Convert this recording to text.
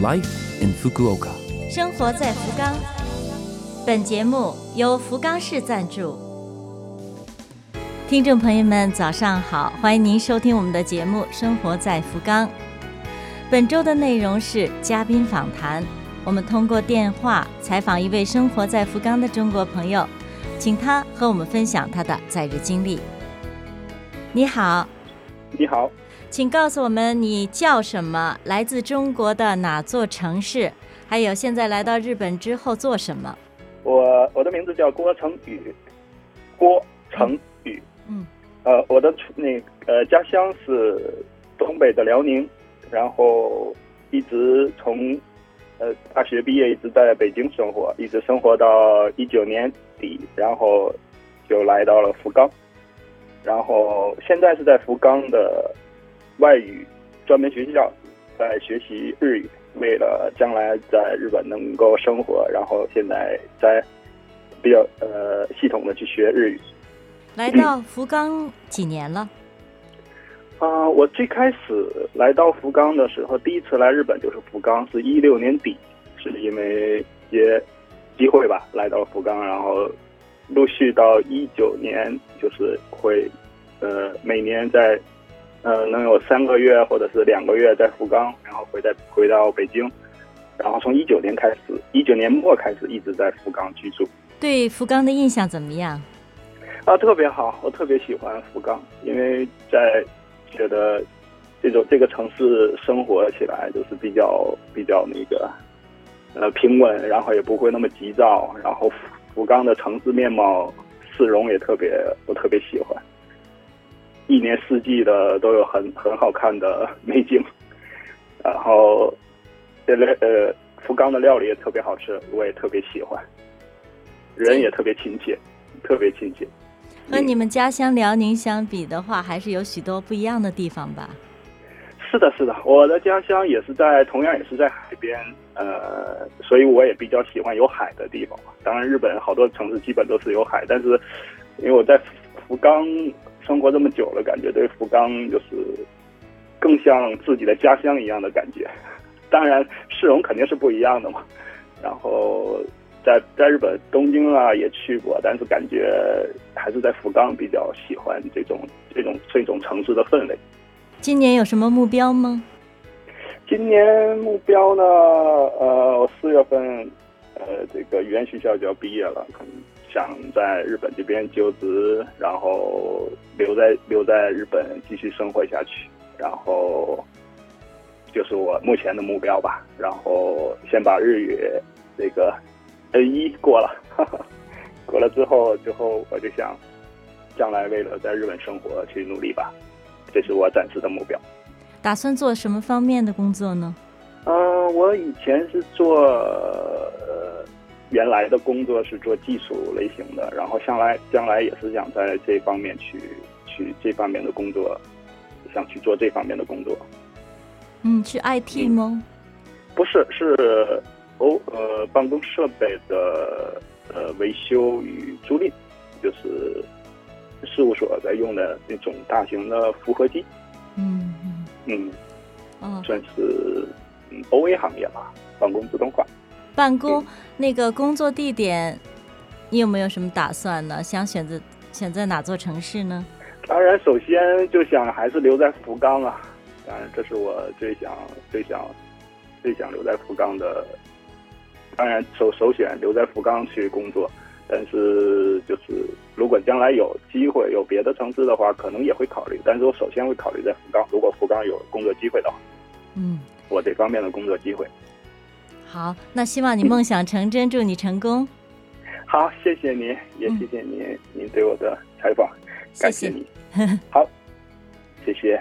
Life in Fukuoka。生活在福冈。本节目由福冈市赞助。听众朋友们，早上好，欢迎您收听我们的节目《生活在福冈》。本周的内容是嘉宾访谈，我们通过电话采访一位生活在福冈的中国朋友，请他和我们分享他的在日经历。你好，你好，请告诉我们你叫什么，来自中国的哪座城市，还有现在来到日本之后做什么？我我的名字叫郭成宇，郭成宇，嗯，呃，我的那呃家乡是东北的辽宁，然后一直从呃大学毕业一直在北京生活，一直生活到一九年底，然后就来到了福冈，然后现在是在福冈的外语专门学校在学习日语。为了将来在日本能够生活，然后现在在比较呃系统的去学日语。来到福冈几年了？啊、我最开始来到福冈的时候，第一次来日本就是福冈，是一六年底，是因为一些机会吧，来到福冈，然后陆续到一九年，就是会呃每年在呃能有三个月或者是两个月在福冈，然后回在回到北京，然后从一九年开始，一九年末开始一直在福冈居住。对福冈的印象怎么样？啊，特别好，我特别喜欢福冈，因为在觉得这种这个城市生活起来就是比较比较那个呃平稳，然后也不会那么急躁，然后福福冈的城市面貌市容也特别，我特别喜欢，一年四季的都有很很好看的美景，然后这类呃福冈的料理也特别好吃，我也特别喜欢，人也特别亲切，特别亲切。和你们家乡辽宁相比的话，还是有许多不一样的地方吧？是的，是的，我的家乡也是在，同样也是在海边，呃，所以我也比较喜欢有海的地方嘛。当然，日本好多城市基本都是有海，但是因为我在福冈生活这么久了，感觉对福冈就是更像自己的家乡一样的感觉。当然，市容肯定是不一样的嘛。然后在在日本东京啊也去过，但是感觉还是在福冈比较喜欢这种这种这种城市的氛围。今年有什么目标吗？今年目标呢？呃，我四月份，呃，这个语言学校就要毕业了，可能想在日本这边就职，然后留在留在日本继续生活下去，然后就是我目前的目标吧。然后先把日语这个 N 一过了，过了之后，之后我就想，将来为了在日本生活去努力吧，这是我暂时的目标。打算做什么方面的工作呢？嗯、我以前是做呃，原来的工作是做技术类型的，然后将来将来也是想在这方面去去这方面的工作，想去做这方面的工作。嗯，是 IT 吗？不是，是哦呃办公设备的呃维修与租赁，就是事务所在用的那种大型的复合机，嗯嗯嗯，哦，算是嗯 OA 行业吧，办公自动化。办公那个工作地点，你有没有什么打算呢？想选择选择哪座城市呢？当然，首先就想还是留在福冈啊。当然，这是我最想、最想、最想留在福冈的。当然，首首选留在福冈去工作，但是就是如果将来有机会有别的城市的话，可能也会考虑。但是我首先会考虑在福冈。如果福冈有工作机会的话，嗯，我这方面的工作机会。好，那希望你梦想成真，祝你成功。好，谢谢您，也谢谢您，您对我的采访，感谢你。好，谢谢。